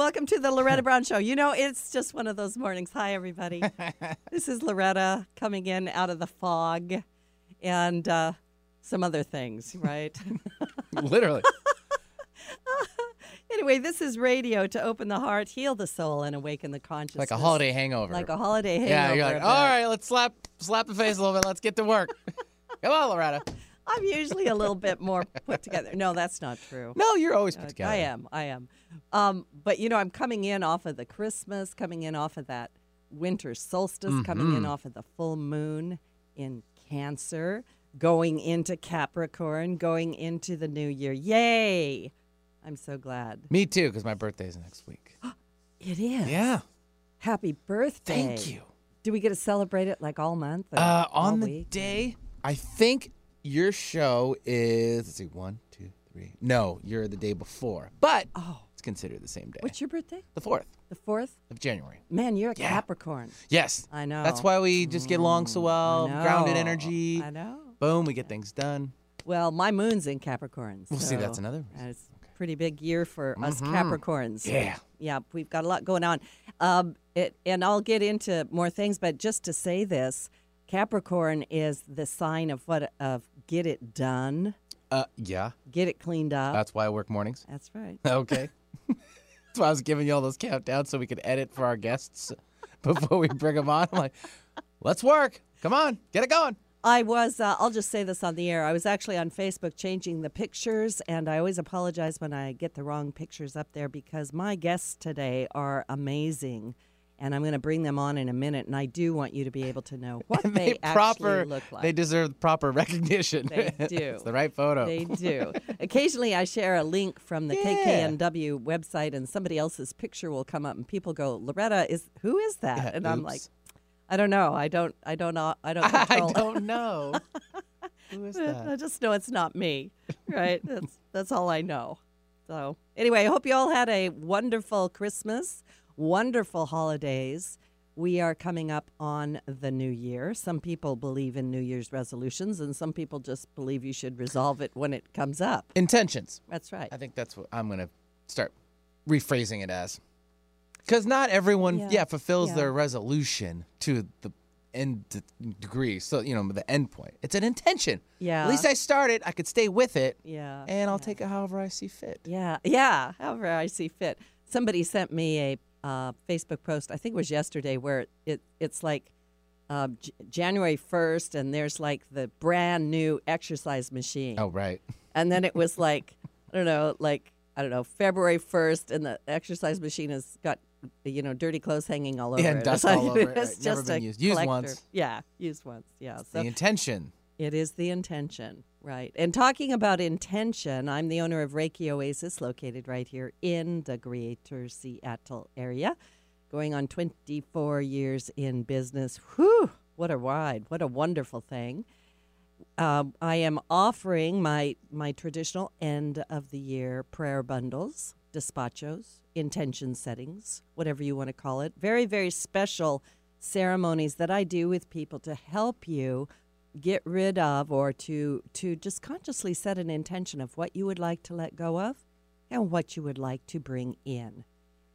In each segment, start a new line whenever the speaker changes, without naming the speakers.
Welcome to the Loretta Brown Show. You know, it's just one of those mornings. Hi, everybody. this is Loretta coming in out of the fog and uh, some other things, right?
Literally.
anyway, this is radio to open the heart, heal the soul, and awaken the consciousness.
Like a holiday hangover.
Like a holiday hangover.
yeah, you're like, all right, let's slap slap the face a little bit. Let's get to work. Come on, Loretta.
I'm usually a little bit more put together. No, that's not true.
No, you're always put
Uh,
together.
I am. I am. Um, but you know, I'm coming in off of the Christmas, coming in off of that winter solstice, coming
Mm-hmm.
in off of the full moon in Cancer, going into Capricorn, going into the new year. Yay! I'm so glad.
Me too, because my birthday's next week.
It is.
Yeah.
Happy birthday.
Thank you.
Do we get to celebrate it like all month? or
Uh,
all
on the
week?
day, I think your show is let's see, one, two, three. No, you're the day before, but
Oh,
it's considered the same day.
what's your birthday?
the fourth
The fourth?
of January.
Man, you're a
Yeah.
Capricorn.
Yes,
I know.
that's why we just get along so well. Grounded energy.
I know.
Boom, we get things done.
Well, my moon's in Capricorn.
Well, see, that's another
it's a pretty big year for us Capricorns.
Yeah.
Yeah, we've got a lot going on. Um, it, and I'll get into more things, but just to say this, Capricorn is the sign of what of get it done,
Uh, yeah,
get it cleaned up.
that's why I work mornings.
That's right.
Okay. That's why I was giving you all those countdowns so we could edit for our guests before we bring them on. I'm like, let's work. Come on, get it going.
I was, uh, I'll just say this on the air. I was actually on Facebook changing the pictures, and I always apologize when I get the wrong pictures up there because my guests today are amazing. And I'm going to bring them on in a minute, and I do want you to be able to know what
And
they,
proper,
actually look like.
They deserve proper recognition.
They do.
it's the right photo.
They do. Occasionally, I share a link from the
Yeah.
KKNW website, and somebody else's picture will come up, and people go, "Loretta is who is that?"
Yeah,
and I'm like, "I don't know. I don't. I don't know. I don't
I don't know. Who is that?
I just know it's not me, right? that's that's all I know. So anyway, I hope you all had a wonderful Christmas, wonderful holidays. We are coming up on the new year. Some people believe in New Year's resolutions, and some people just believe you should resolve it when it comes up.
Intentions.
That's right.
I think that's what I'm going to start rephrasing it as. Because not everyone,
Yeah.
yeah, fulfills
Yeah.
their resolution to the end degree. So, you know, the end point. It's an intention.
Yeah.
At least I started. I could stay with it.
Yeah.
And I'll take it however I see fit.
Yeah, yeah. However I see fit. Somebody sent me a uh, Facebook post. I think it was yesterday, where it it's like uh, J- January first, and there's like the brand new exercise machine,
Oh, right.
and then it was like I don't know, like I don't know, February first, and the exercise machine has got you know dirty clothes hanging all over
Yeah,
it.
dust
It's
all
like-
over it,
It's
right. Never been used. Used
collector.
once.
Yeah, used once. Yeah. So
the intention.
it is the intention, right? And talking about intention, I'm the owner of Reiki Oasis, located right here in the Greater Seattle area, going on 24 years in business. Whew, what a ride! What a wonderful thing. Um, I am offering my my traditional end of the year prayer bundles, despachos, intention settings, whatever you want to call it. Very very special ceremonies that I do with people to help you get rid of or to to just consciously set an intention of what you would like to let go of and what you would like to bring in.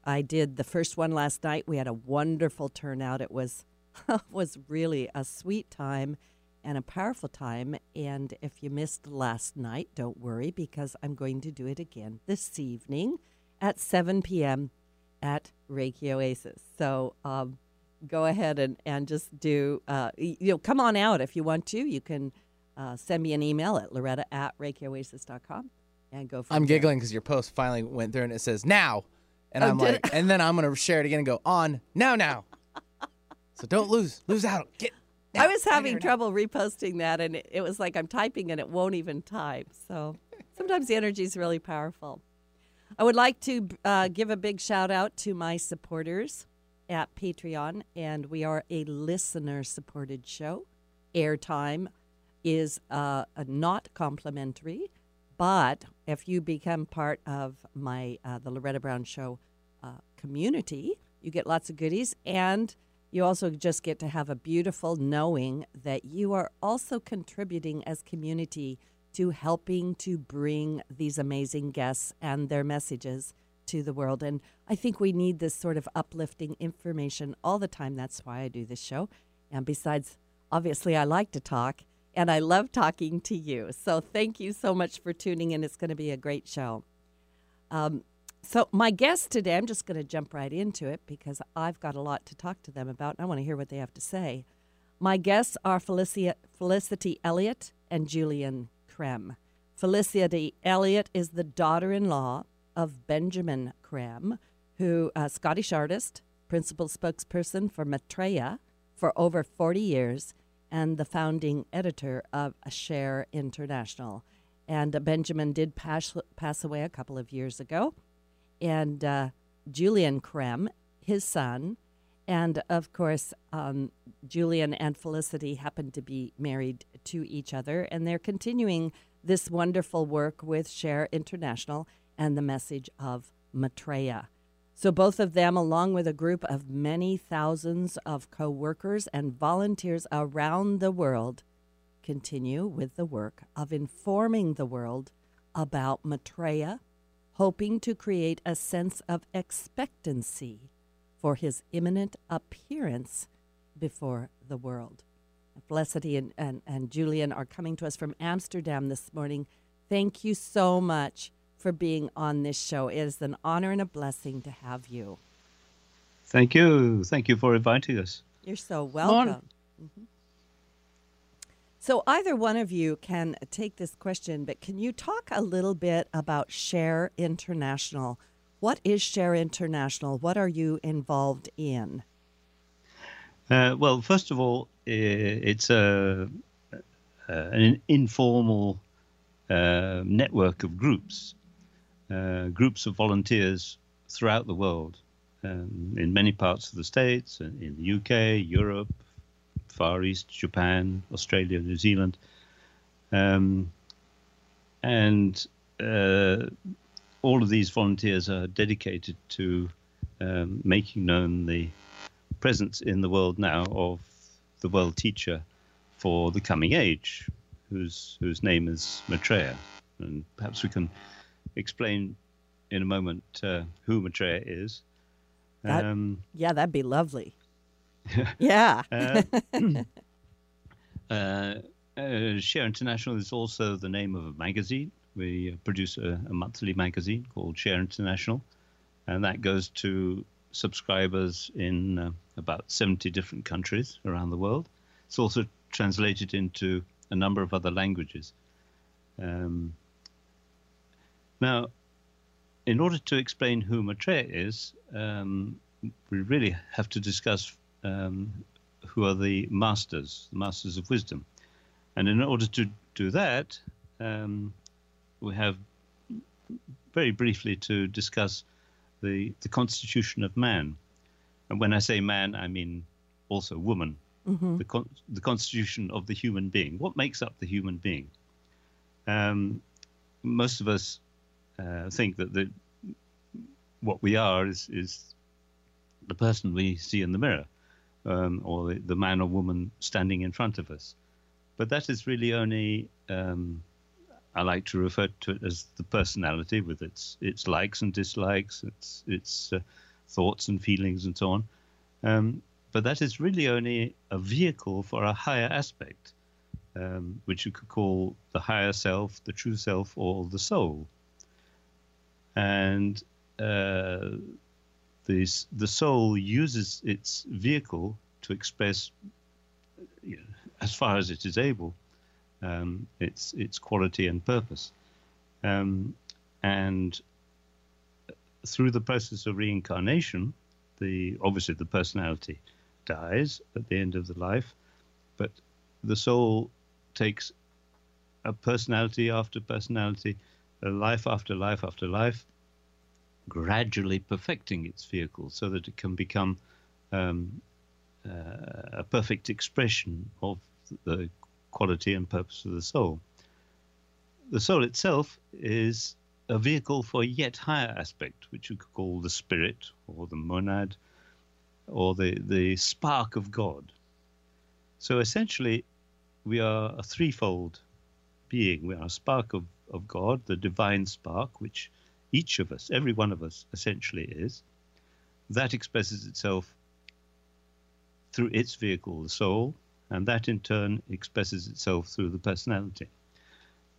I did the first one last night. We had a wonderful turnout. It was was really a sweet time and a powerful time. And if you missed last night, don't worry because I'm going to do it again this evening at 7 p.m. at Reiki Oasis. So um, go ahead and, and just do, uh, you know, come on out if you want to. You can uh, send me an email at loretta at reikioasis.com and go
I'm
there.
giggling because your post finally went through and it says now. And
Oh,
I'm like, and then I'm going to share it again and go on now, now. so don't lose, lose out. Get.
I was having
now, now.
trouble reposting that, and it, it was like I'm typing and it won't even type. So sometimes the energy is really powerful. I would like to uh, give a big shout out to my supporters at Patreon, and we are a listener supported show. Airtime is uh, not complimentary, but if you become part of my uh, the Loretta Brown Show uh, community, you get lots of goodies, and you also just get to have a beautiful knowing that you are also contributing as community to helping to bring these amazing guests and their messages to the world. And I think we need this sort of uplifting information all the time. That's why I do this show. And besides, obviously, I like to talk and I love talking to you. So thank you so much for tuning in. It's going to be a great show. Um, so, my guest today, I'm just going to jump right into it because I've got a lot to talk to them about and I want to hear what they have to say. My guests are Felicia, Felicity Eliot and Julian Creme. Felicity Eliot is the daughter in law of Benjamin Creme, who, a Scottish artist, principal spokesperson for Maitreya for over 40 years, and the founding editor of Share International. And uh, Benjamin did pass, pass away a couple of years ago. And uh, Julian Creme, his son, and of course, um, Julian and Felicity happen to be married to each other, and they're continuing this wonderful work with Share International and the message of Maitreya. So, both of them, along with a group of many thousands of co workers and volunteers around the world, continue with the work of informing the world about Maitreya, hoping to create a sense of expectancy for his imminent appearance before the world. Felicity and, and, and Julian are coming to us from Amsterdam this morning. Thank you so much for being on this show. It is an honor and a blessing to have you.
Thank you. Thank you for inviting us.
You're so welcome. Mm-hmm. So, either one of you can take this question, but can you talk a little bit about Share International? What is Share International? What are you involved in?
Uh, well, first of all, it's a, an informal uh, network of groups, uh, groups of volunteers throughout the world, um, in many parts of the States, in the UK, Europe, Far East, Japan, Australia, New Zealand. Um, and uh, all of these volunteers are dedicated to um, making known the presence in the world now of the world teacher for the coming age, whose whose name is Maitreya, and perhaps we can explain in a moment uh, who Maitreya is.
That, um, yeah, that'd be lovely. yeah. uh,
uh, uh, Share International is also the name of a magazine. We produce a, a, monthly magazine called Share International, and that goes to subscribers in uh, about 70 different countries around the world. It's also translated into a number of other languages. Um, now, in order to explain who Maitreya is, um, we really have to discuss um, who are the masters, the masters of wisdom. And in order to do that, um, we have very briefly to discuss the, the constitution of man. And when I say man, I mean also woman, mm-hmm. the, con- the constitution of the human being. What makes up the human being? Um, most of us uh, think that the, what we are is, is the person we see in the mirror um, or the, the, man or woman standing in front of us. But that is really only, um, I like to refer to it as the personality with its its likes and dislikes, its its uh, thoughts and feelings and so on. Um, but that is really only a vehicle for a higher aspect, um, which you could call the higher self, the true self, or the soul. And uh, the, the soul uses its vehicle to express, you know, as far as it is able, um, its its quality and purpose, um, and through the process of reincarnation, the obviously the personality dies at the end of the life, but the soul takes a personality after personality, life after life after life, gradually perfecting its vehicle so that it can become um, uh, a perfect expression of the quality and purpose of the soul. The soul itself is a vehicle for a yet higher aspect, which you could call the spirit or the monad or the, the spark of God. So essentially, we are a threefold being. We are a spark of, of God, the divine spark, which each of us, every one of us, essentially is. That expresses itself through its vehicle, the soul, and that in turn expresses itself through the personality.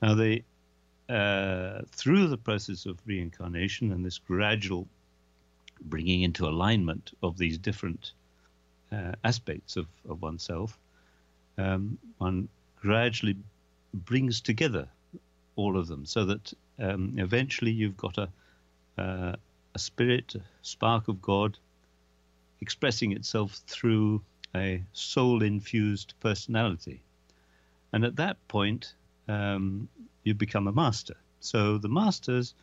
Now, the uh, through the process of reincarnation and this gradual bringing into alignment of these different uh, aspects of, of oneself, um, one gradually brings together all of them so that um, eventually you've got a, uh, a spirit, a spark of God expressing itself through a soul infused personality. And at that point, um, you become a master. So the masters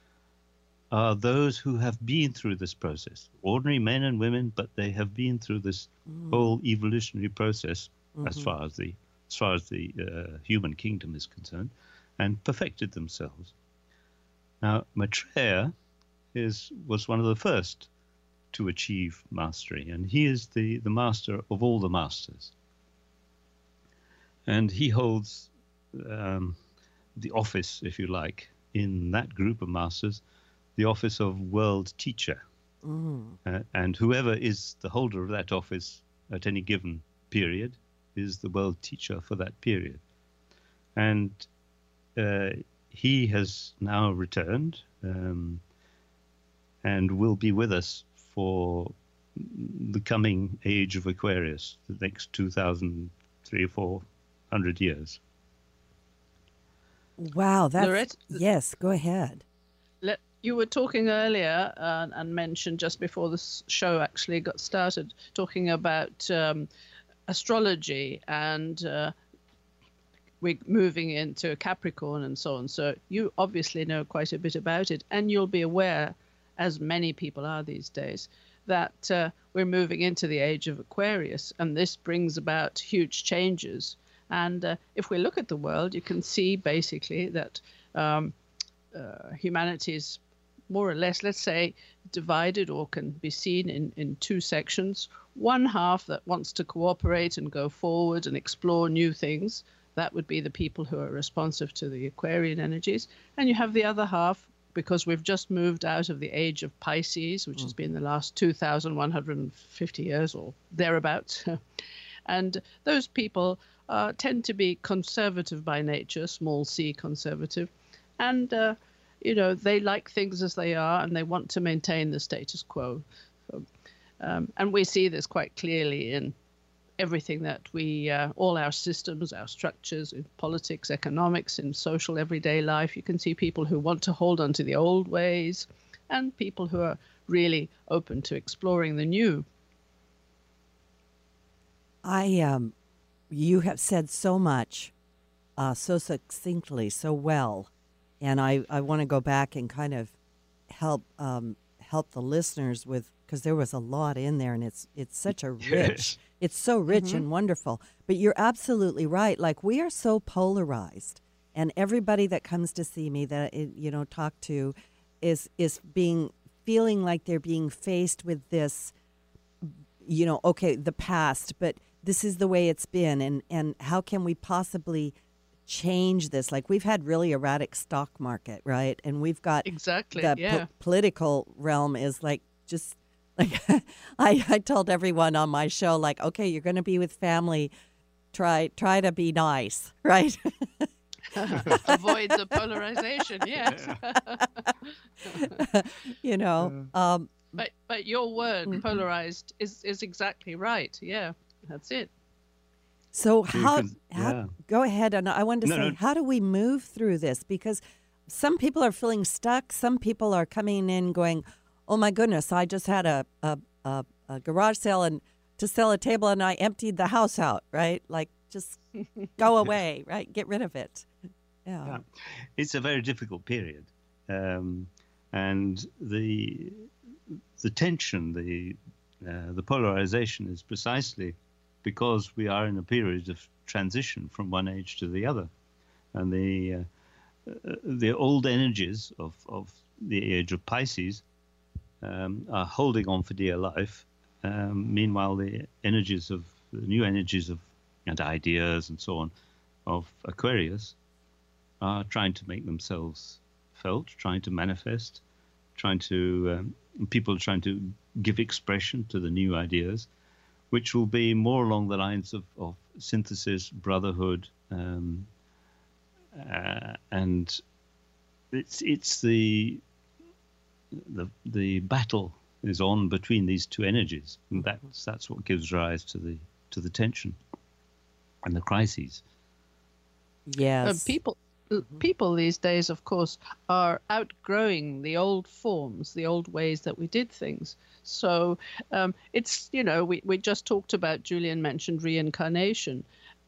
are those who have been through this process, ordinary men and women, but they have been through this mm. whole evolutionary process mm-hmm. as far as the as far as the uh, human kingdom is concerned, and perfected themselves. Now Maitreya is was one of the first to achieve mastery, and he is the, the master of all the masters. And he holds um, the office, if you like, in that group of masters, the office of world teacher. Mm. Uh, and whoever is the holder of that office at any given period is the world teacher for that period. And uh, he has now returned um, and will be with us for the coming age of Aquarius, the next 2,000, three or 400 years.
Wow, that's Lorette, yes. Go ahead.
Let, you were talking earlier uh, and mentioned just before the show actually got started, talking about um, astrology and uh, we're moving into Capricorn and so on. So you obviously know quite a bit about it, and you'll be aware, as many people are these days, that uh, we're moving into the age of Aquarius, and this brings about huge changes and uh, if we look at the world, you can see basically that um, uh, humanity is more or less, let's say, divided or can be seen in, in two sections. One half that wants to cooperate and go forward and explore new things. That would be the people who are responsive to the Aquarian energies. And you have the other half, because we've just moved out of the age of Pisces, which mm. has been the last 2,150 years or thereabouts. and those people uh, tend to be conservative by nature, small c conservative, and uh, you know they like things as they are and they want to maintain the status quo. Um, and we see this quite clearly in everything that we, uh, all our systems, our structures, in politics, economics, in social everyday life. You can see people who want to hold on to the old ways and people who are really open to exploring the new.
I um, you have said so much, uh, so succinctly, so well, and I, I want to go back and kind of help um, help the listeners with because there was a lot in there, and it's it's such a rich, it's so rich mm-hmm. and wonderful. But you're absolutely right. Like we are so polarized, and everybody that comes to see me that you know talk to is is being feeling like they're being faced with this you know okay the past but this is the way it's been and and how can we possibly change this like we've had really erratic stock market right and we've got
exactly
the
yeah.
po- political realm is like just like I, I told everyone on my show like okay you're going to be with family try try to be nice right
avoid the polarization yes
you know um,
but but your word mm-hmm. polarized is is exactly right yeah that's it.
So how, can, how yeah. go ahead and I wanted to no, say no. how do we move through this because some people are feeling stuck some people are coming in going oh my goodness I just had a a, a, a garage sale and to sell a table and I emptied the house out right like just go away right get rid of it yeah, yeah.
it's a very difficult period um, and the the tension the uh, the polarization is precisely because we are in a period of transition from one age to the other. And the, uh, uh, the old energies of, of the age of Pisces um, are holding on for dear life. Um, meanwhile, the energies of the new energies of and ideas and so on of Aquarius are trying to make themselves felt, trying to manifest, trying to um, people trying to give expression to the new ideas, which will be more along the lines of, of synthesis, brotherhood, um, uh, and it's it's the the the battle is on between these two energies, and that's that's what gives rise to the to the tension and the crises.
Yes.
Uh, people people these days, of course, are outgrowing the old forms, the old ways that we did things. So um, it's, you know, we, we just talked about, Julian mentioned reincarnation.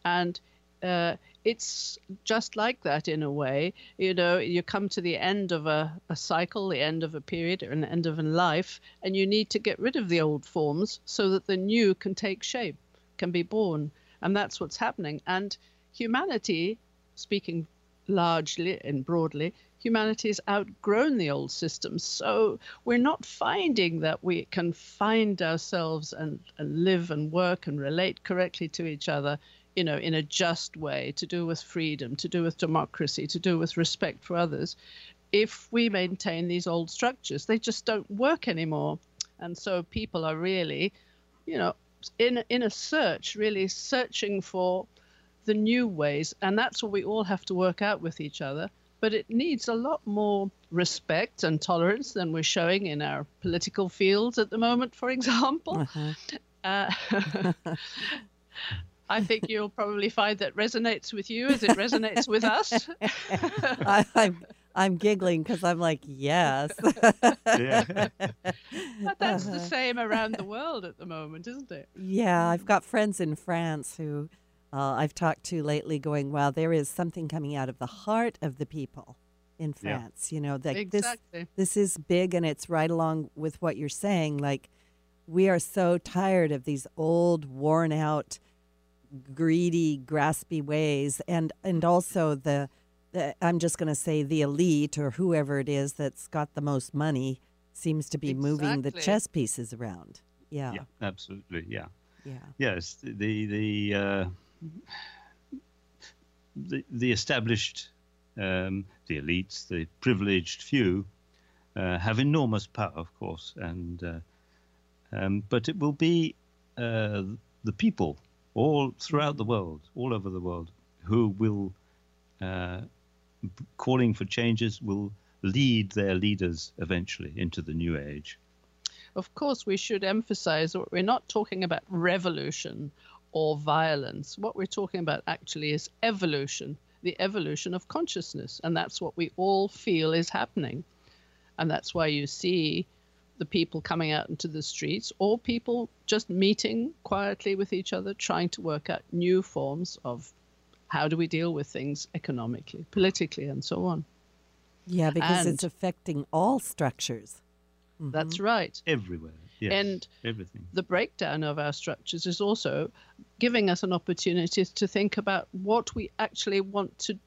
And uh, it's just like that in a way. You know, you come to the end of a, a cycle, the end of a period, or an end of a life, and you need to get rid of the old forms so that the new can take shape, can be born. And that's what's happening. And humanity, speaking largely and broadly, humanity has outgrown the old systems. So we're not finding that we can find ourselves and, and live and work and relate correctly to each other, you know, in a just way, to do with freedom, to do with democracy, to do with respect for others. If we maintain these old structures, they just don't work anymore. And so people are really, you know, in in a search, really searching for the new ways. And that's what we all have to work out with each other. But it needs a lot more respect and tolerance than we're showing in our political fields at the moment, for example. Uh, I think you'll probably find that resonates with you as it resonates with us.
I, I'm I'm giggling because I'm like, yes.
Yeah.
But that's the same around the world at the moment, isn't it?
Yeah, I've got friends in France who uh, I've talked to lately going, wow, there is something coming out of the heart of the people in
Yeah.
France. You know, like
Exactly.
this, this is big and it's right along with what you're saying. Like, we are so tired of these old, worn out, greedy, graspy ways. And, and also the, the I'm just going to say the elite or whoever it is that's got the most money seems to be moving the chess pieces around. Yeah.
yeah, absolutely. Yeah.
Yeah.
Yes, the the uh, the, the established, um, the elites, the privileged few, uh, have enormous power, of course, and uh, um, but it will be uh, the people all throughout the world, all over the world, who will uh, calling for changes will lead their leaders eventually into the new age.
Of course, we should emphasize that we're not talking about revolution or violence. What we're talking about actually is evolution, the evolution of consciousness. And that's what we all feel is happening. And that's why you see the people coming out into the streets or people just meeting quietly with each other, trying to work out new forms of how do we deal with things economically, politically, and so on.
Yeah, because
And-
it's affecting all structures. Mm-hmm.
That's right.
Everywhere, yes,
And
everything.
the breakdown of our structures is also giving us an opportunity to think about what we actually want to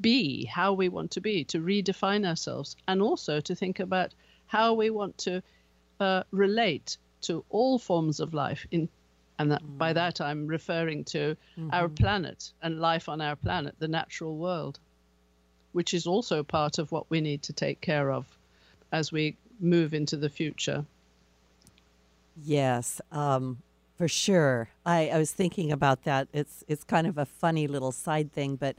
be, how we want to be, to redefine ourselves, and also to think about how we want to uh, relate to all forms of life. In, and that, by that I'm referring to our planet and life on our planet, the natural world, which is also part of what we need to take care of as we move into the future.
Yes, um, for sure. I, I was thinking about that. It's it's kind of a funny little side thing, but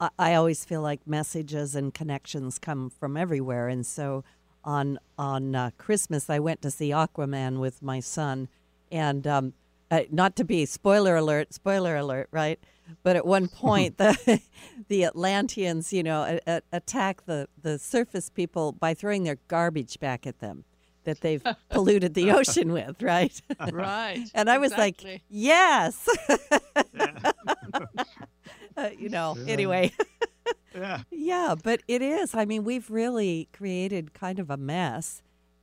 I, I always feel like messages and connections come from everywhere. And so on on uh, Christmas, I went to see Aquaman with my son, and um, uh, not to be spoiler alert, spoiler alert, right? But at one point, the the Atlanteans, you know, a, a, attack the the surface people by throwing their garbage back at them that they've polluted the ocean with, right?
Right.
And I was like, yes. Uh, you know, anyway.
Yeah.
yeah, but it is. I mean, we've really created kind of a mess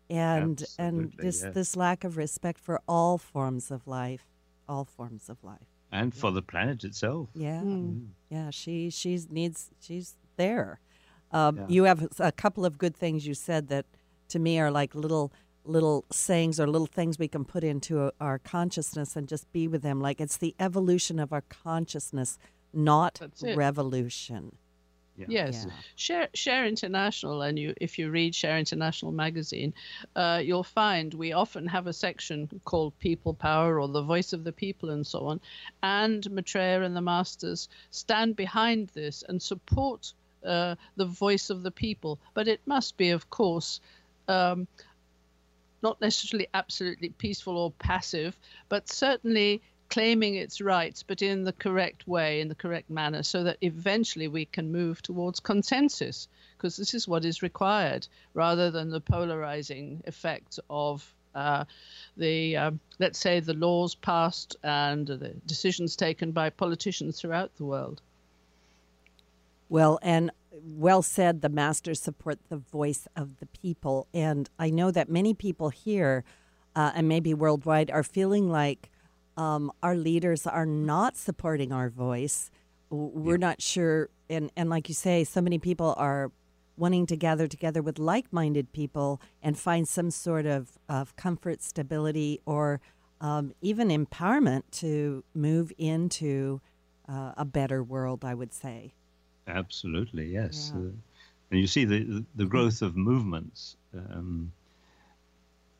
and and this
yes.
this lack of respect for all forms of life, all forms of life.
And for the planet itself.
Yeah.
Hmm.
Yeah, she she's needs she's there. Um,
Yeah.
You have a couple of good things you said that to me are like little little sayings or little things we can put into our consciousness and just be with them. Like it's the evolution of our consciousness, not revolution.
Yeah.
Yes,
Yeah.
Share Share International, and you if you read Share International magazine, uh, you'll find we often have a section called People Power or the Voice of the People and so on, and Maitreya and the Masters stand behind this and support uh, the voice of the people. But it must be, of course. Um, not necessarily absolutely peaceful or passive, but certainly claiming its rights, but in the correct way, in the correct manner, so that eventually we can move towards consensus, because this is what is required, rather than the polarizing effect of uh, the, um, let's say, the laws passed and the decisions taken by politicians throughout the world.
Well, and well said, the masters support the voice of the people. And I know that many people here, uh, and maybe worldwide, are feeling like um, our leaders are not supporting our voice. We're not sure. And, and like you say, so many people are wanting to gather together with like minded people and find some sort of, of comfort, stability, or um, even empowerment to move into uh, a better world, I would say.
Absolutely, yes.
Yeah.
Uh, and you see the, the, the growth of movements um,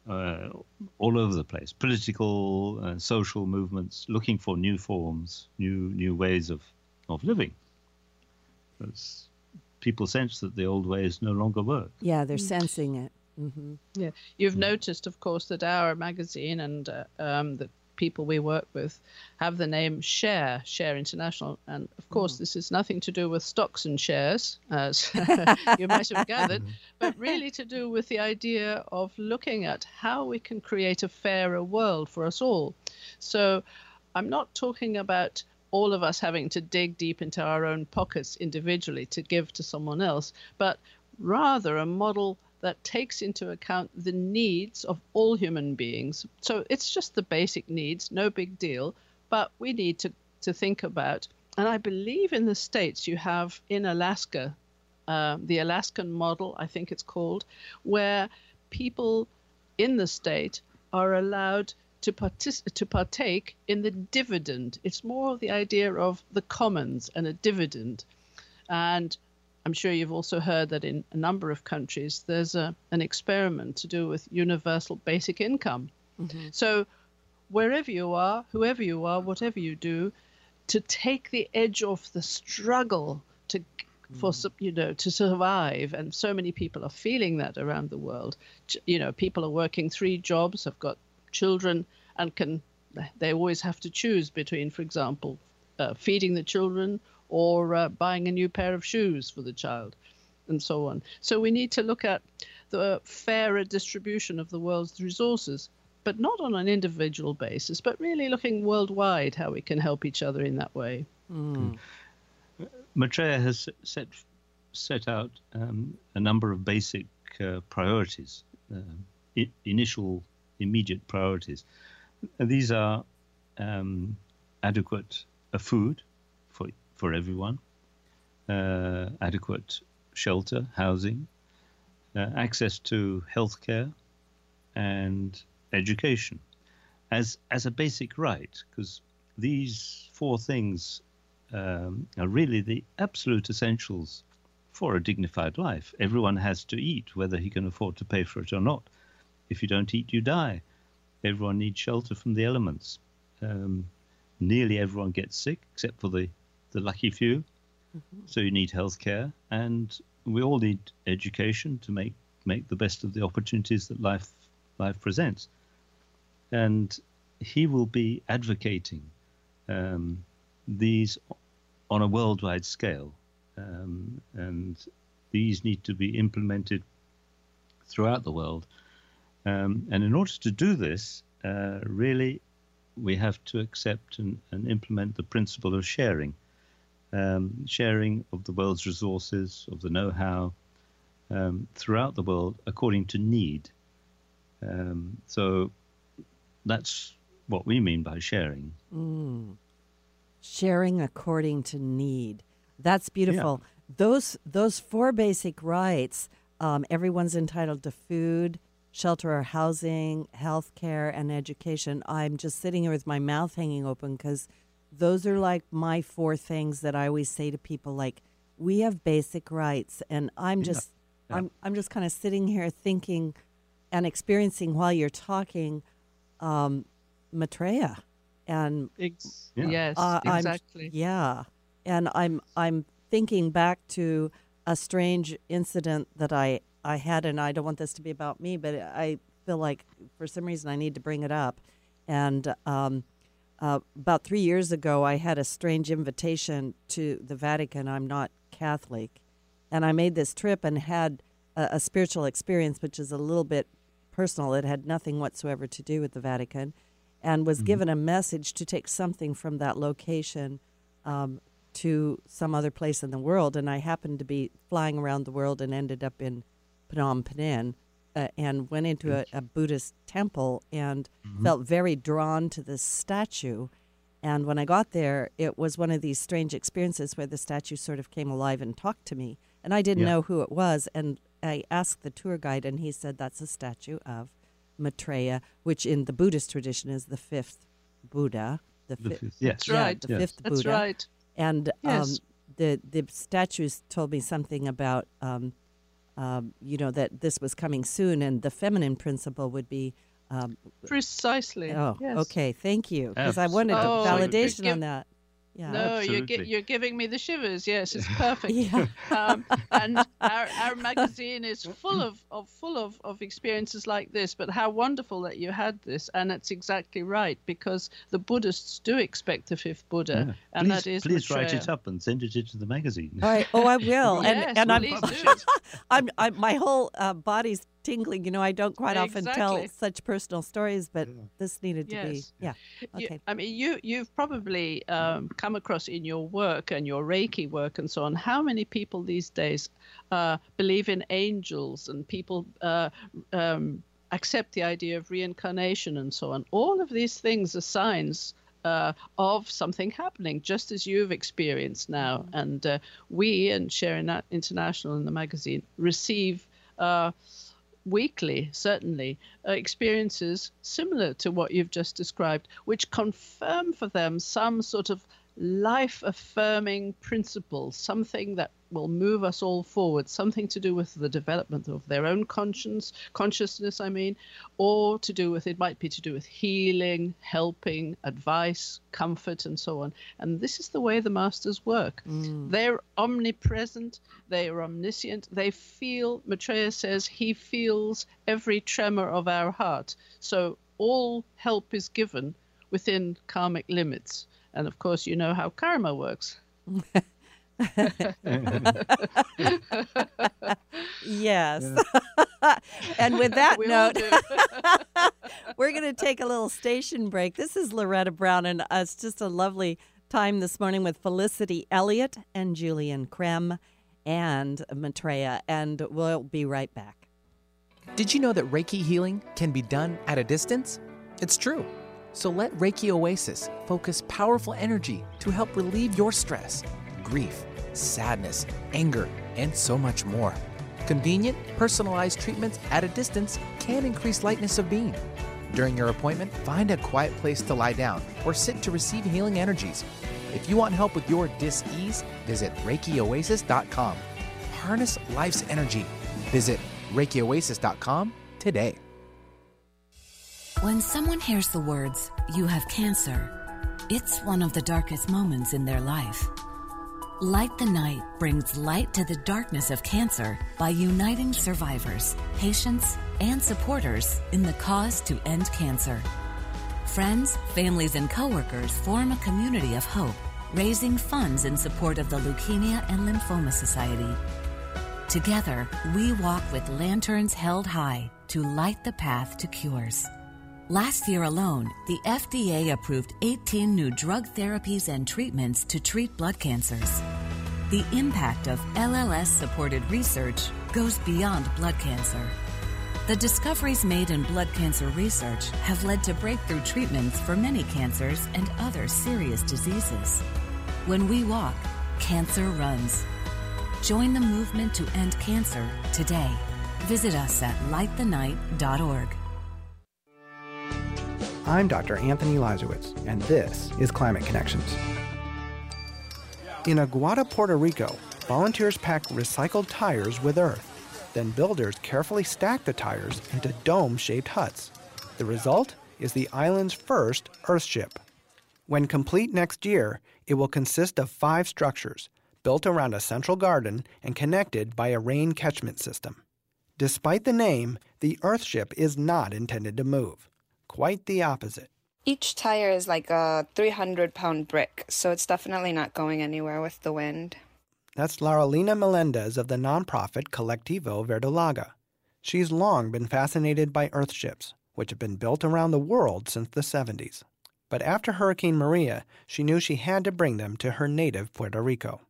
uh, all over the place political, uh, social movements looking for new forms, new, new ways of, of living. Because people sense that the old ways no longer work.
Yeah, they're sensing it. hmm
Yeah, you've noticed, of course, that our magazine and uh, um, the people we work with have the name Share, Share International, and of hmm. course, this is nothing to do with stocks and shares, as you might have gathered, but really to do with the idea of looking at how we can create a fairer world for us all. So, I'm not talking about all of us having to dig deep into our own pockets individually to give to someone else, but rather a model that takes into account the needs of all human beings. So it's just the basic needs, no big deal, but we need to, to think about. And I believe in the States you have in Alaska, uh, the Alaskan model, I think it's called, where people in the state are allowed to, partic- to partake in the dividend. It's more of the idea of the commons and a dividend. And I'm sure you've also heard that in a number of countries there's a, an experiment to do with universal basic income. So, wherever you are, whoever you are, whatever you do, to take the edge off the struggle to for you know to survive and so many people are feeling that around the world. You know people are working three jobs have got children and can they always have to choose between for example uh, feeding the children or uh, buying a new pair of shoes for the child and so on. So we need to look at the fairer distribution of the world's resources but not on an individual basis but really looking worldwide how we can help each other in that way.
Maitreya has set set out um, a number of basic uh, priorities, uh, I- initial immediate priorities. These are um, adequate food for everyone, uh, adequate shelter, housing, uh, access to healthcare, and education, as as a basic right, because these four things um, are really the absolute essentials for a dignified life. Everyone has to eat, whether he can afford to pay for it or not. If you don't eat, you die. Everyone needs shelter from the elements. Um, nearly everyone gets sick, except for the, the lucky few. So you need health care, and we all need education to make, make the best of the opportunities that life life presents. And he will be advocating um, these on a worldwide scale, um, and these need to be implemented throughout the world. Um, and in order to do this, uh, really, we have to accept and, and implement the principle of sharing, um, sharing of the world's resources, of the know-how um, throughout the world according to need. Um, so that's what we mean by sharing.
Sharing according to need. That's beautiful. Those those four basic rights. Um, everyone's entitled to food, shelter or housing, health care, and education. I'm just sitting here with my mouth hanging open because those are like my four things that I always say to people. Like, we have basic rights, and I'm just
yeah.
I'm I'm just kind of sitting here thinking and experiencing while you're talking, um, Maitreya, and
Ex-
Yeah.
Yes,
uh, I'm-
exactly.
yeah, and I'm I'm thinking back to a strange incident that I I had, and I don't want this to be about me, but I feel like for some reason I need to bring it up. And um, uh, about three years ago, I had a strange invitation to the Vatican. I'm not Catholic, and I made this trip and had a, a spiritual experience, which is a little bit personal. It had nothing whatsoever to do with the Vatican, and was given a message to take something from that location um, to some other place in the world. And I happened to be flying around the world and ended up in Phnom Penh uh, and went into a, a Buddhist temple and felt very drawn to this statue. And when I got there, it was one of these strange experiences where the statue sort of came alive and talked to me. And I didn't
Yeah.
know who it was. And I asked the tour guide, and he said that's a statue of Maitreya, which in the Buddhist tradition is the fifth Buddha. The,
The
fi-
fifth- yes.
That's
yeah,
right.
the
Yes.
fifth
That's
Buddha
right.
and
Yes.
um, the the statues told me something about um, um, you know that this was coming soon, and the feminine principle would be. Um,
Precisely.
oh,
yes.
okay, thank you, because I wanted
Oh,
validation
give-
on that. Yeah.
No, you're, gi- you're giving me the shivers. Yes, it's perfect.
Yeah.
um, and our, our magazine is full of, of full of, of experiences like this. But how wonderful that you had this, and it's exactly right because the Buddhists do expect the fifth Buddha,
Yeah.
and
please,
that is
please write it up and send it into the magazine.
All right. Oh, I will.
Yes,
and and I'm,
do.
I'm, I'm my whole uh, body's tingling. You know, I don't quite often tell such personal stories, but this needed to
Yes.
be. Yeah.
You-
Okay.
I mean, you you've probably um, come across in your work and your Reiki work and so on. How many people these days uh, believe in angels and people uh, um, accept the idea of reincarnation and so on? All of these things are signs. Uh, of something happening, just as you've experienced now, and uh, we and Sharing That International in the magazine receive uh, weekly, certainly, uh, experiences similar to what you've just described, which confirm for them some sort of life affirming principle, something that will move us all forward, something to do with the development of their own conscience, consciousness, I mean, or to do with it might be to do with healing, helping, advice, comfort, and so on. And this is the way the masters work. Mm. They're omnipresent, they are omniscient, they feel, Maitreya says, he feels every tremor of our heart. So all help is given within karmic limits. And of course, you know how karma works.
Yes. and with that
We
note, we're going to take a little station break. This is Loretta Brown, and uh, it's just a lovely time this morning with Felicity Eliot and Julian Creme and Maitreya, and we'll be right back.
Did you know that Reiki healing can be done at a distance? It's true. So let Reiki Oasis focus powerful energy to help relieve your stress, grief, sadness, anger, and so much more. Convenient, personalized treatments at a distance can increase lightness of being. During your appointment, find a quiet place to lie down or sit to receive healing energies. If you want help with your dis-ease, visit ReikiOasis.com. Harness life's energy. Visit ReikiOasis.com today.
When someone hears the words, you have cancer, it's one of the darkest moments in their life. Light the Night brings light to the darkness of cancer by uniting survivors, patients, and supporters in the cause to end cancer. Friends, families, and coworkers form a community of hope, raising funds in support of the Leukemia and Lymphoma Society. Together, we walk with lanterns held high to light the path to cures. Last year alone, the FDA approved 18 new drug therapies and treatments to treat blood cancers. The impact of LLS supported research goes beyond blood cancer. The discoveries made in blood cancer research have led to breakthrough treatments for many cancers and other serious diseases. When we walk, cancer runs. Join the movement to end cancer today. Visit us at lightthenight.org.
I'm Dr. Anthony Leiserowitz, and this is Climate Connections. In Aguada, Puerto Rico, volunteers pack recycled tires with earth. Then builders carefully stack the tires into dome shaped huts. The result is the island's first Earthship. When complete next year, it will consist of five structures built around a central garden and connected by a rain catchment system. Despite the name, the Earthship is not intended to move. Quite the opposite.
Each tire is like a 300 pound brick, so it's definitely not going anywhere with the wind.
That's Laurelina Melendez of the nonprofit Colectivo Verdolaga. She's long been fascinated by Earthships, which have been built around the world since the 70s. But after Hurricane Maria, she knew she had to bring them to her native Puerto Rico.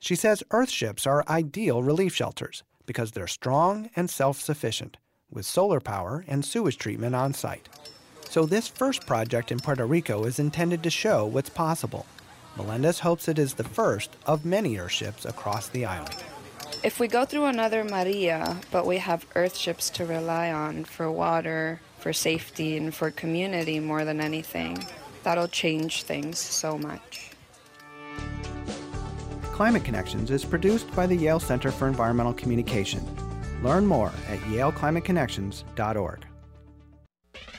She says Earthships are ideal relief shelters because they're strong and self sufficient, with solar power and sewage treatment on site. So, this first project in Puerto Rico is intended to show what's possible. Melendez hopes it is the first of many Earthships across the island.
If we go through another Maria, but we have Earthships to rely on for water, for safety, and for community more than anything, that'll change things so much.
Climate Connections is produced by the Yale Center for Environmental Communication. Learn more at yaleclimateconnections.org.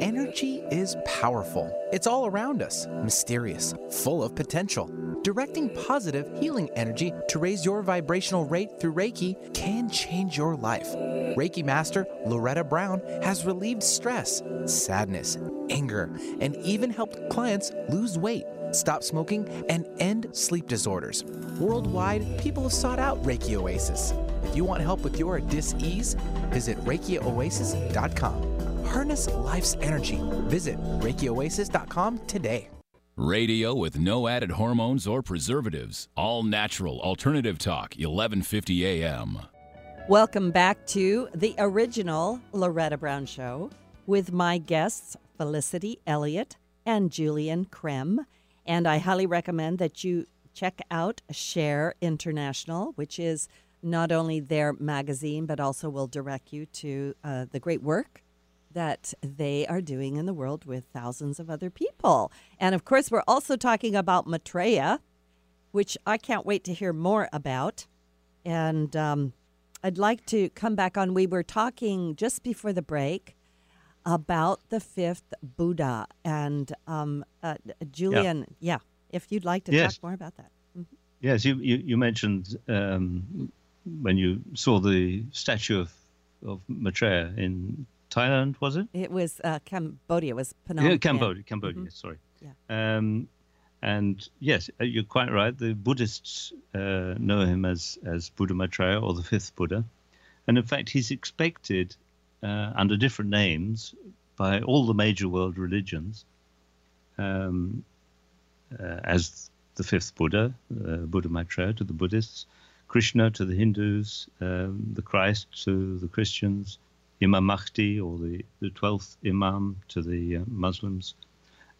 Energy is powerful. It's all around us, mysterious, full of potential. Directing positive, healing energy to raise your vibrational rate through Reiki can change your life. Reiki Master Loretta Brown has relieved stress, sadness, anger, and even helped clients lose weight, stop smoking, and end sleep disorders. Worldwide, people have sought out Reiki Oasis. If you want help with your dis-ease, visit ReikiOasis.com. Harness life's energy. Visit ReikiOasis.com today.
Radio with no added hormones or preservatives. All natural alternative talk, 1150 AM.
Welcome back to the original Loretta Brown Show with my guests, Felicity Eliot and Julian Creme. And I highly recommend that you check out Share International, which is not only their magazine, but also will direct you to uh, the great work that they are doing in the world with thousands of other people. And of course, we're also talking about Maitreya, which I can't wait to hear more about. And um, I'd like to come back on. We were talking just before the break about the fifth Buddha. And um, uh, Julian, yeah. yeah. if you'd like to yes. talk more about that.
Mm-hmm. Yes, you, you, you mentioned um, when you saw the statue of, of Maitreya in Thailand, was it?
It was uh, Cambodia. It was Phnom
Yeah, Cambodia. Cambodia. Mm-hmm. Sorry. Yeah. Um, and yes, uh, you're quite right. The Buddhists uh, know him as as Buddha Maitreya or the fifth Buddha, and in fact, he's expected uh, under different names by all the major world religions um, uh, as the fifth Buddha, uh, Buddha Maitreya to the Buddhists, Krishna to the Hindus, um, the Christ to the Christians, Imam Mahdi or the, the 12th Imam to the uh, Muslims,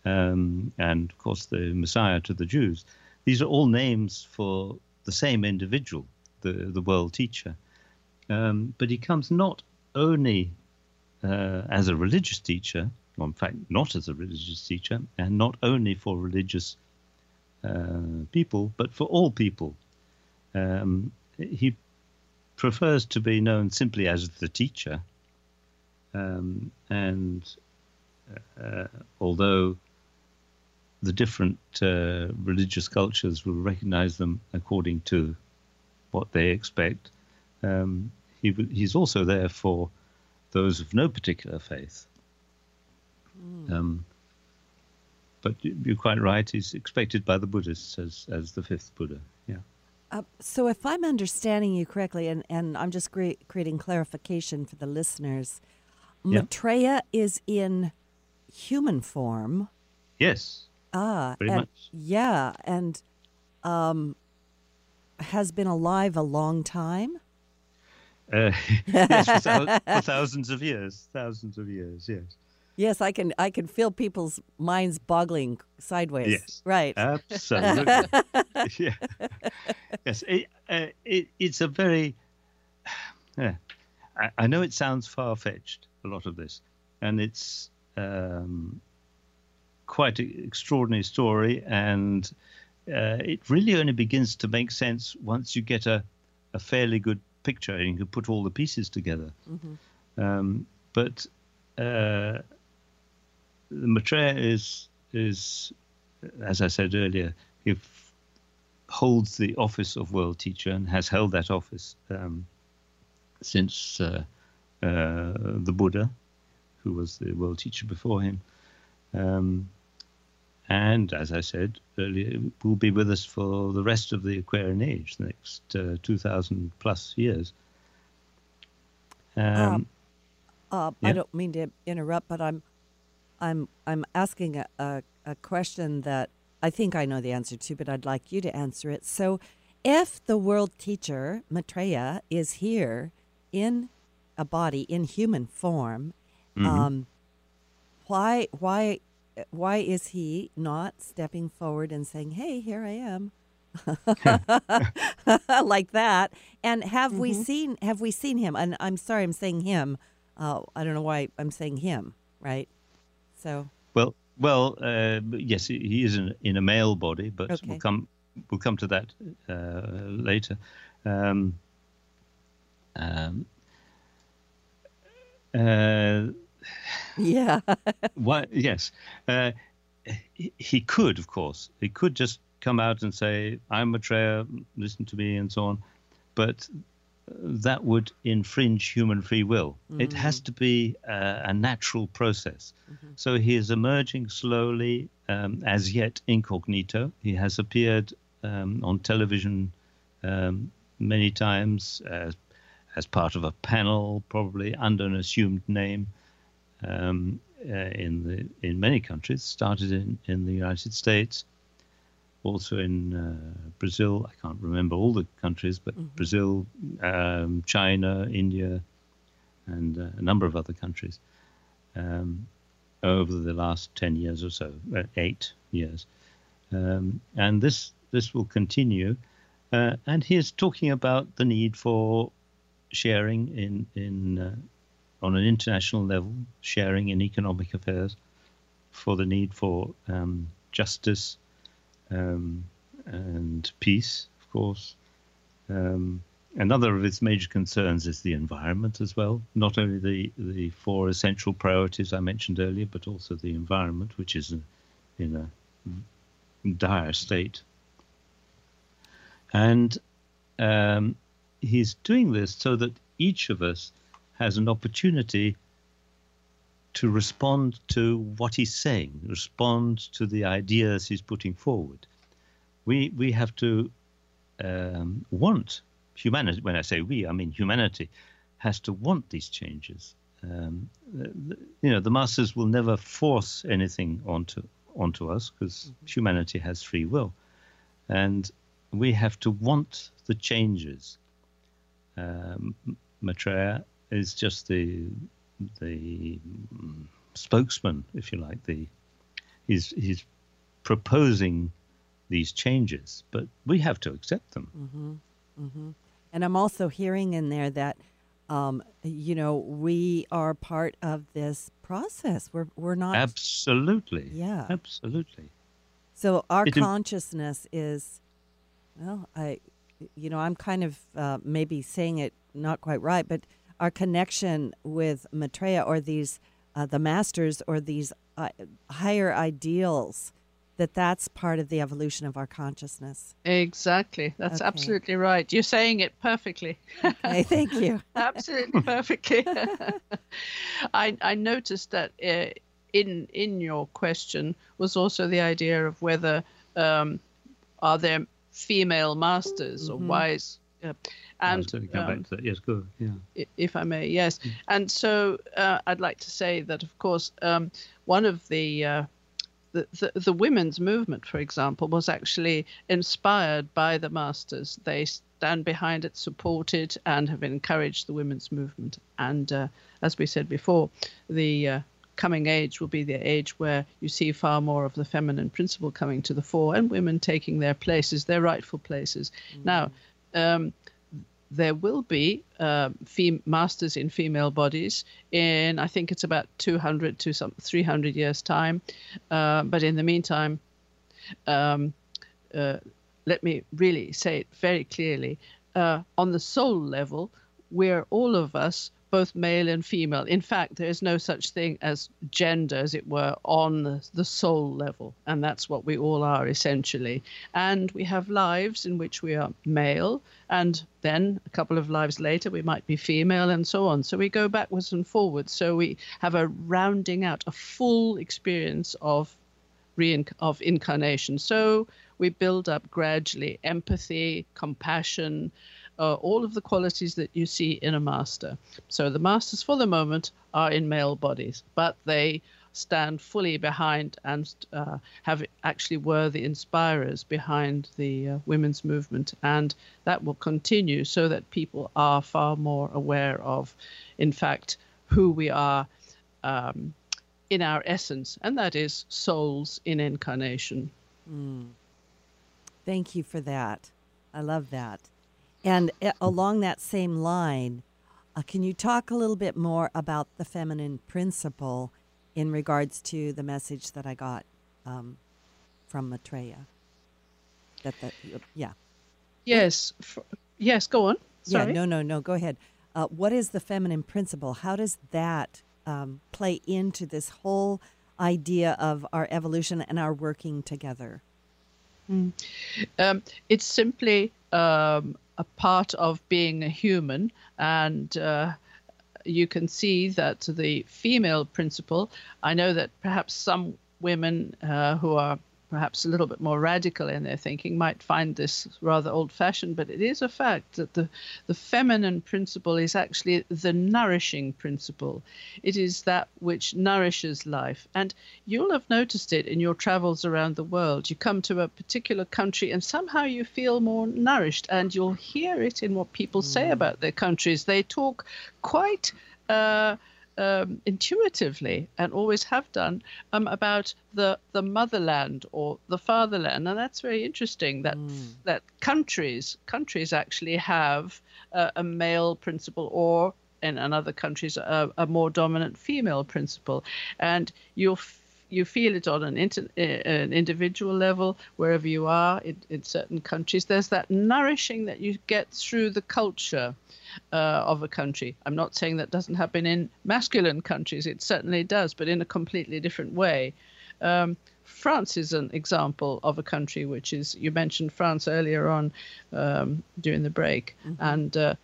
um, and of course the Messiah to the Jews. These are all names for the same individual, the, the world teacher. Um, but he comes not only uh, as a religious teacher, or in fact, not as a religious teacher, and not only for religious uh, people, but for all people. Um, he prefers to be known simply as the teacher um, and uh, although the different uh, religious cultures will recognize them according to what they expect, um, he, he's also there for those of no particular faith. Mm. Um, but you're quite right. He's expected by the Buddhists as as the fifth Buddha. Yeah.
Uh, so, if I'm understanding you correctly, and, and I'm just cre- creating clarification for the listeners, Maitreya is in human form.
Yes.
Ah,
pretty
and,
much.
Yeah, and um, has been alive a long time.
Uh, yes, for, thou- for thousands of years, thousands of years. Yes.
Yes, I can. I can feel people's minds boggling sideways.
Yes.
Right.
Absolutely. yeah. Yes. It, uh, it, it's a very. Yeah. I, I know it sounds far fetched, a lot of this, and it's um, quite an extraordinary story, and uh, it really only begins to make sense once you get a, a fairly good picture and you can put all the pieces together. Um, but uh, the Maitreya is is, as I said earlier, he holds the office of world teacher and has held that office um, since uh, the Buddha, who was the world teacher before him. Um, and as I said earlier, will be with us for the rest of the Aquarian age, the next uh, 2,000 plus years. Um,
Uh,
Yeah.
I don't mean to interrupt, but I'm, I'm, I'm asking a, a, a question that I think I know the answer to, but I'd like you to answer it. So, if the world teacher Maitreya is here in a body in human form, um, why, why, why is he not stepping forward and saying, "Hey, here I am"? like that. And have we seen have we seen him? And I'm sorry, I'm saying him. Uh, I don't know why I'm saying him. Right. So
Well, well, uh, yes, he he is in, in a male body, but
Okay.
we'll come we'll come to that uh, later. Um, um, uh,
yeah,
why, yes, uh, he, could, of course, he could just come out and say, "I'm a Maitreya, listen to me," and so on, but that would infringe human free will. It has to be uh, a natural process. So he is emerging slowly, um, as yet incognito. He has appeared um, on television um, many times as, as part of a panel, probably under an assumed name. Um, uh, in the in many countries, started in, in the United States, also in uh, Brazil. I can't remember all the countries, but Brazil, um, China, India, and uh, a number of other countries um, over the last ten years or so, uh, eight years, um, and this this will continue. Uh, and he is talking about the need for sharing in in uh, on an international level, sharing in economic affairs, for the need for um, justice um, and peace, of course. Um, another of its major concerns is the environment as well. Not only the, the four essential priorities I mentioned earlier, but also the environment, which is in, a dire state. And um, he's doing this so that each of us has an opportunity to respond to what he's saying, respond to the ideas he's putting forward. We we have to um, want humanity. When I say we, I mean humanity has to want these changes. Um, you know, the masters will never force anything onto onto us because humanity has free will, and we have to want the changes. Um, Maitreya is just the the spokesman, if you like. The he's he's proposing these changes, but we have to accept them.
and I'm also hearing in there that, um, you know, we are part of this process. We're we're not.
Absolutely.
Yeah.
Absolutely.
So our
It im-
consciousness is, well, I, you know, I'm kind of uh, maybe saying it not quite right, but our connection with Maitreya or these, uh, the masters or these uh, higher ideals, that that's part of the evolution of our consciousness.
Exactly. That's
Okay.
absolutely right. You're saying it perfectly.
Okay, thank you.
absolutely perfectly. I I noticed that uh, in in your question was also the idea of whether um, are there female masters or wise. Uh, and
certainly come
um,
back to that. Yes, go. Yeah.
if I may, yes. And so uh, I'd like to say that, of course, um, one of the uh, the, the, the women's movement, for example, was actually inspired by the masters. They stand behind it, support it, and have encouraged the women's movement. And uh, as we said before, the uh, coming age will be the age where you see far more of the feminine principle coming to the fore and women taking their places, their rightful places. Mm. Now, um, there will be uh, fem- masters in female bodies in I think it's about 200 to some 300 years time. Uh, but in the meantime, um, uh, let me really say it very clearly. Uh, on the soul level, we're all of us both male and female. In fact, there is no such thing as gender, as it were, on the, soul level. And that's what we all are essentially. And we have lives in which we are male, and then a couple of lives later, we might be female, and so on. So we go backwards and forwards. So we have a rounding out, a full experience of of incarnation. So we build up gradually empathy, compassion, uh, all of the qualities that you see in a master. So the masters, for the moment, are in male bodies, but they stand fully behind and uh, have actually were the inspirers behind the uh, women's movement, and that will continue so that people are far more aware of, in fact, who we are. Um, in our essence, and that is souls in incarnation. Mm.
Thank you for that. I love that. And uh, along that same line, uh, can you talk a little bit more about the feminine principle in regards to the message that I got um, from Maitreya? That the yeah.
Yes. yes. Go on. Sorry.
Yeah. No. No. No. Go ahead. Uh, what is the feminine principle? How does that um, play into this whole idea of our evolution and our working together?
Mm. Um, it's simply um, a part of being a human, and uh, you can see that the female principle. I know that perhaps some women uh, who are perhaps a little bit more radical in their thinking might find this rather old fashioned, but it is a fact that the, the feminine principle is actually the nourishing principle. It is that which nourishes life. And you'll have noticed it in your travels around the world. You come to a particular country and somehow you feel more nourished, and you'll hear it in what people mm. say about their countries. They talk quite. Uh, um, intuitively and always have done um, about the the motherland or the fatherland, and that's very interesting. That mm. that countries countries actually have uh, a male principle or in, in other countries a, a, more dominant female principle, and you'll you feel it on an, inter, uh, an individual level wherever you are in, in certain countries. There's that nourishing that you get through the culture uh, of a country. I'm not saying that doesn't happen in masculine countries. It certainly does, but in a completely different way. Um, France is an example of a country which is, you mentioned France earlier on um, during the break, mm-hmm. and uh,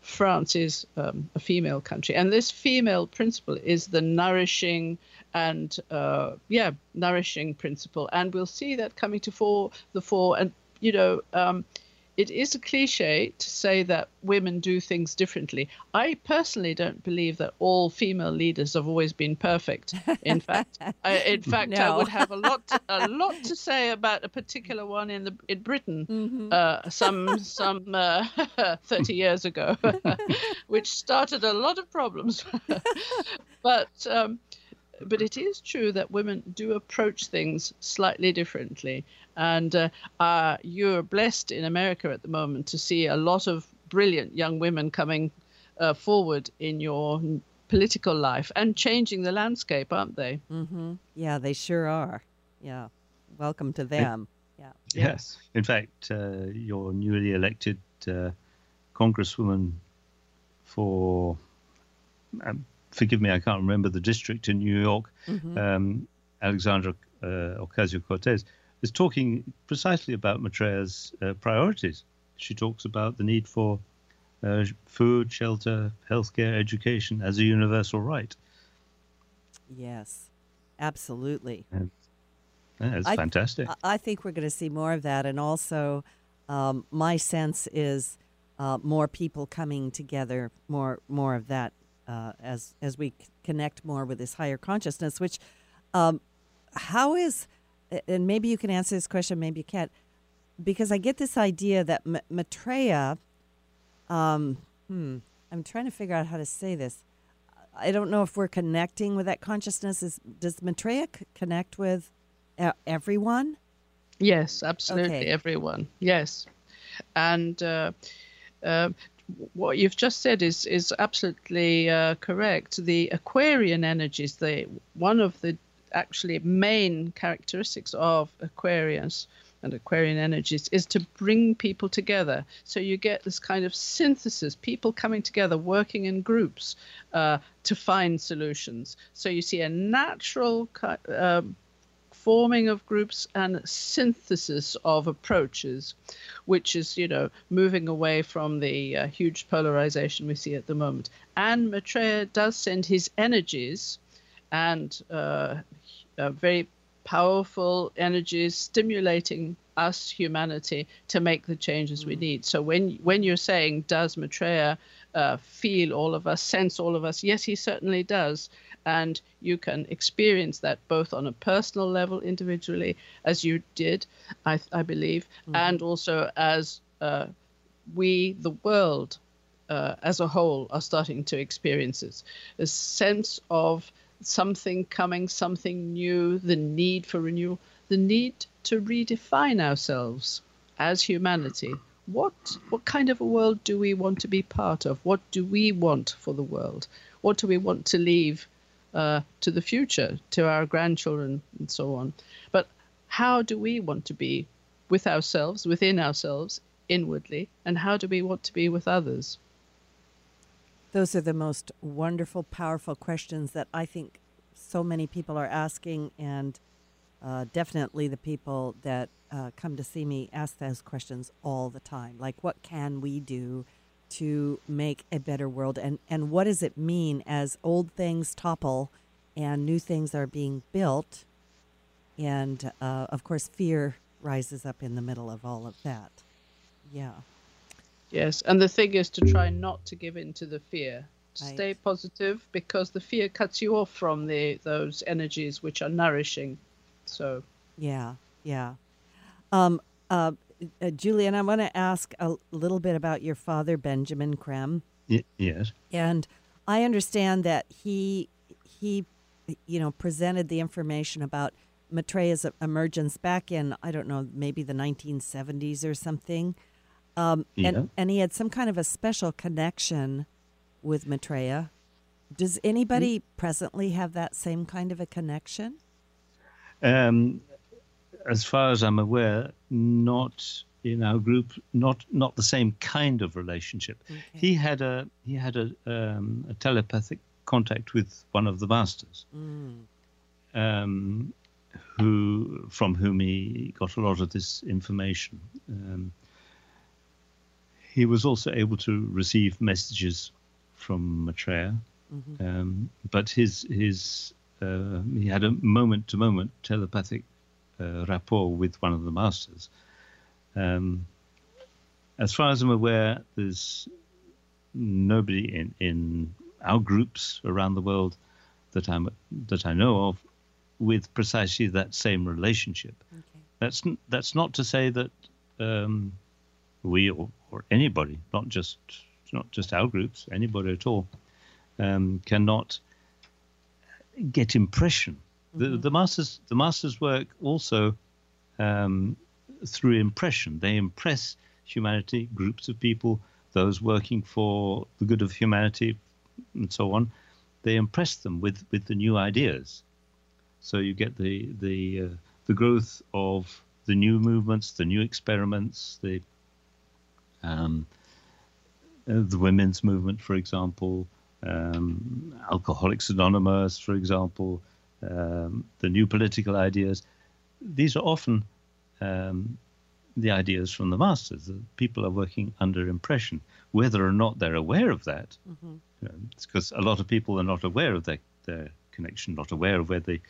France is um, a female country. And this female principle is the nourishing and, uh, yeah, nourishing principle. And we'll see that coming to fore, the fore. And, you know, um, it is a cliche to say that women do things differently. I personally don't believe that all female leaders have always been perfect. In fact, I, in fact, no. I would have a lot, to, a lot to say about a particular one in the in Britain, mm-hmm. uh, some some uh, thirty years ago, which started a lot of problems. but um, but it is true that women do approach things slightly differently. And uh, uh, you're blessed in America at the moment to see a lot of brilliant young women coming uh, forward in your political life and changing the landscape, aren't they?
Mm-hmm. Yeah, they sure are. Yeah. Welcome to them.
Yeah. Yes. In fact, uh, your newly elected uh, Congresswoman for um, forgive me, I can't remember the district in New York, mm-hmm. um, Alexandra uh, Ocasio Cortez, is talking precisely about Maitreya's uh, priorities. She talks about the need for uh, food, shelter, healthcare, education as a universal right.
Yes, absolutely.
And, yeah, it's I, fantastic.
I think we're going to see more of that. And also, um, my sense is uh, more people coming together, more more of that uh, as as we connect more with this higher consciousness. Which, um, how is and maybe you can answer this question, maybe you can't, because I get this idea that M- Maitreya, um, hmm, I'm trying to figure out how to say this. I don't know if we're connecting with that consciousness. Is does Maitreya c- connect with uh, everyone?
Yes, absolutely,
Okay.
everyone. Yes, and uh, uh, what you've just said is is absolutely uh, correct. The Aquarian energies, the one of the actually main characteristics of Aquarians and Aquarian energies is to bring people together. So you get this kind of synthesis, people coming together, working in groups uh, to find solutions. So you see a natural um forming of groups and synthesis of approaches, which is, you know, moving away from the uh, huge polarization we see at the moment. And Maitreya does send his energies and uh, uh, very powerful energies stimulating us humanity to make the changes we need. So when when you're saying does Maitreya uh, feel all of us sense all of us? Yes he certainly does and you can experience that both on a personal level individually as you did i, I believe and also as uh, we the world uh, as a whole are starting to experience it. A sense of something coming, something new, the need for renewal, the need to redefine ourselves as humanity. What what kind of a world do we want to be part of? What do we want for the world? What do we want to leave uh, to the future, to our grandchildren, and so on? But how do we want to be with ourselves, within ourselves, inwardly, and how do we want to be with others?
Those are the most wonderful, powerful questions that I think so many people are asking, and uh, definitely the people that uh, come to see me ask those questions all the time. Like, what can we do to make a better world, and and what does it mean as old things topple and new things are being built, and uh, of course, fear rises up in the middle of all of that. Yeah.
Yes, and the thing is to try not to give in to the fear. To
Right.
Stay positive because the fear cuts you off from the those energies which are nourishing. So
Yeah, yeah. Um, uh, uh, Julian, I want to ask a little bit about your father, Benjamin Creme,
Y- yes.
and I understand that he he, you know, presented the information about Maitreya's emergence back in I don't know maybe the 1970s or something, um,
Yeah.
and and he had some kind of a special connection with Maitreya. Does anybody presently have that same kind of a connection?
Um, as far as I'm aware, not in our group, not not the same kind of relationship. He had a he had a, um, a telepathic contact with one of the masters, um, who from whom he got a lot of this information. Um, he was also able to receive messages from Maitreya, um, but his his uh, he had a moment to moment telepathic uh, rapport with one of the masters. Um, as far as I'm aware, there's nobody in, in our groups around the world that I'm that I know of with precisely that same relationship. That's that's not to say that um, we or, or anybody, not just not just our groups, anybody at all, um, cannot get impression. The, the masters the masters work also um, through impression. They impress humanity, groups of people, those working for the good of humanity, and so on. They impress them with, with the new ideas. So you get the the uh, the growth of the new movements, the new experiments, the um, uh, the women's movement, for example, um, Alcoholics Anonymous, for example, um, the new political ideas. These are often um, the ideas from the masters. The people are working under impression, whether or not they're aware of that. It's because a lot of people are not aware of their, their connection, not aware of where the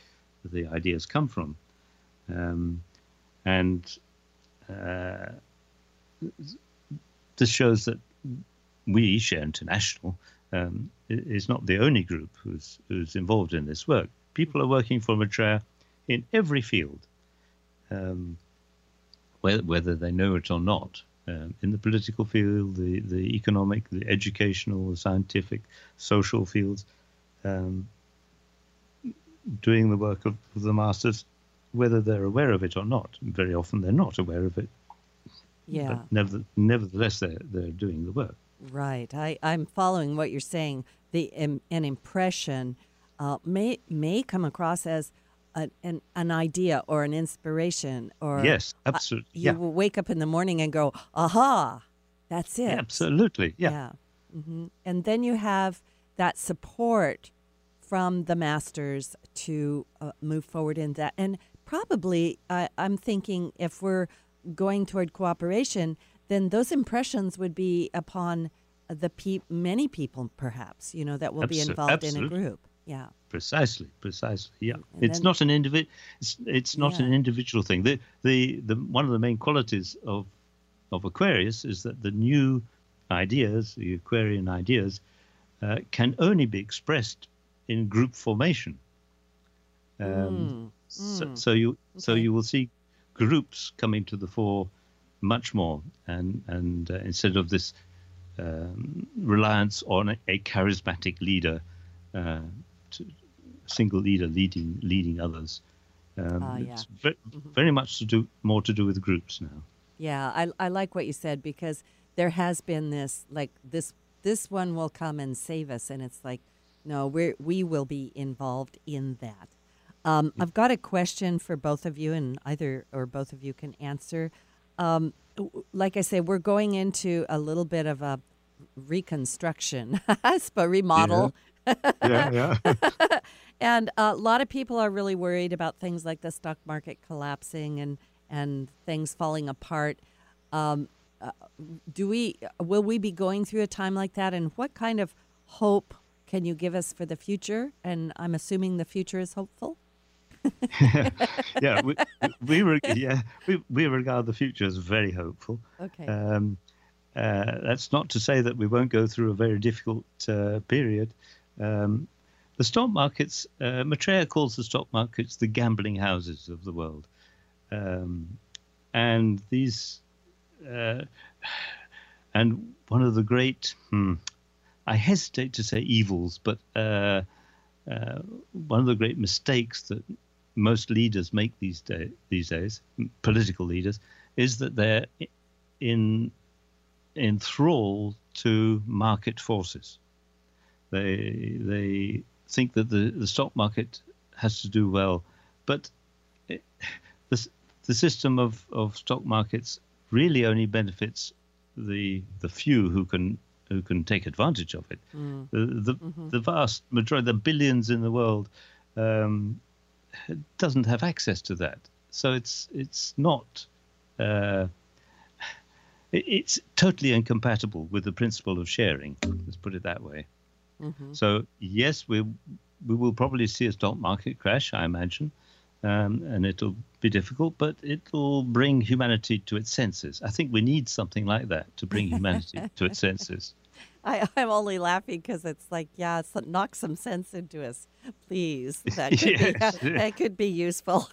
the ideas come from, um, and uh, this shows that we, Share International, um, is not the only group who's who's involved in this work. People are working for Maitreya in every field, um, whether, whether they know it or not, um, in the political field, the, the economic, the educational, the scientific, social fields, um, doing the work of, of the masters, whether they're aware of it or not. Very often they're not aware of it.
Yeah.
But never, nevertheless, they're, they're doing the work.
Right. I, I'm following what you're saying. The um, an impression uh, may may come across as a, an an idea or an inspiration or
Yes,
uh,
absolutely.
you
yeah.
will wake up in the morning and go, "Aha, that's it."
Absolutely. Yeah.
Yeah. hmm And then you have that support from the masters to uh, move forward in that. And probably, I I'm thinking if we're going toward cooperation, then those impressions would be upon the pe- many people, perhaps, you know, that will be
Abso-
involved in a group. Yeah.
Precisely, precisely. Yeah,
And
it's
then-
not an individ. It's it's not
Yeah.
an individual thing. The, the the one of the main qualities of of Aquarius is that the new ideas, the Aquarian ideas, uh, can only be expressed in group formation. Um, so, so you so
Mm. Okay.
you will see groups coming to the fore much more, and and uh, instead of this um, reliance on a, a charismatic leader, uh, single leader leading leading others. Um,
Ah, yeah.
It's ve- very much to do more to do with groups now.
Yeah, I, I like what you said because there has been this like this this one will come and save us, and it's like no, we we will be involved in that. Um, I've got a question for both of you, and either or both of you can answer. Um, like I say, we're going into a little bit of a reconstruction, but remodel.
Yeah, yeah.
And a lot of people are really worried about things like the stock market collapsing and and things falling apart. Um, uh, do we will we be going through a time like that? And what kind of hope can you give us for the future? And I'm assuming the future is hopeful.
yeah, we, we yeah we, we regard the future as very hopeful.
Okay.
Um, uh, that's not to say that we won't go through a very difficult uh, period. Um, the stock markets, uh, Maitreya calls the stock markets the gambling houses of the world. Um, and these, uh, and one of the great, hmm, I hesitate to say evils, but uh, uh, one of the great mistakes that most leaders make these, day, these days, political leaders, is that they're in enthralled to market forces. They they think that the, the stock market has to do well, but it, the the system of, of stock markets really only benefits the the few who can who can take advantage of it. The the, the vast majority, the billions in the world, um, doesn't have access to that. So it's it's not. Uh, it's totally incompatible with the principle of sharing. Let's put it that way. So yes, we we will probably see a stock market crash, I imagine, um, and it'll be difficult, but it'll bring humanity to its senses. I think we need something like that to bring humanity to its senses.
I, I'm only laughing because it's like, yeah, it's, knock some sense into us, please. That could,
Yes.
be, that could be useful.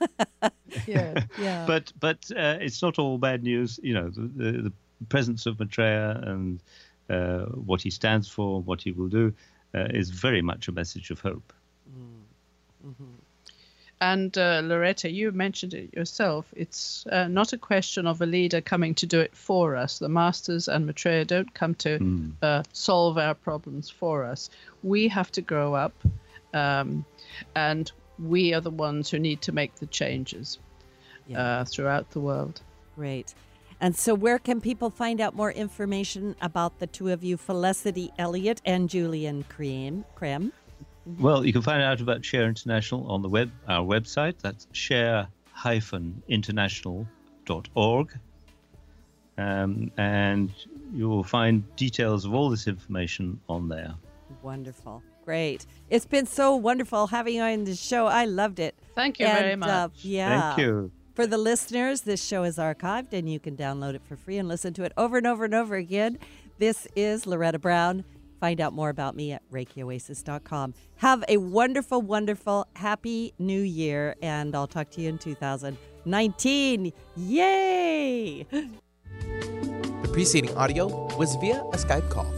Yeah.
yeah.
But but uh, it's not all bad news. You know, the, the, the presence of Maitreya and uh, what he stands for, what he will do, uh, is very much a message of hope.
And uh, Loretta, you mentioned it yourself. It's uh, not a question of a leader coming to do it for us. The masters and Maitreya don't come to uh, solve our problems for us. We have to grow up, um, and we are the ones who need to make the changes uh, throughout the world.
Great. And so, where can people find out more information about the two of you, Felicity Eliot and Julian Cream? Krem?
Well, you can find out about Share International on the web, our website. That's share-international.org. Um, and you will find details of all this information on there.
Wonderful. Great. It's been so wonderful having you on the show. I loved it.
Thank you
And,
very
uh,
much.
yeah.
Thank you.
For the listeners, this show is archived and you can download it for free and listen to it over and over and over again. This is Loretta Brown. Find out more about me at ReikiOasis.com. Have a wonderful, wonderful, happy new year, and I'll talk to you in 2019. Yay!
The preceding audio was via a Skype call.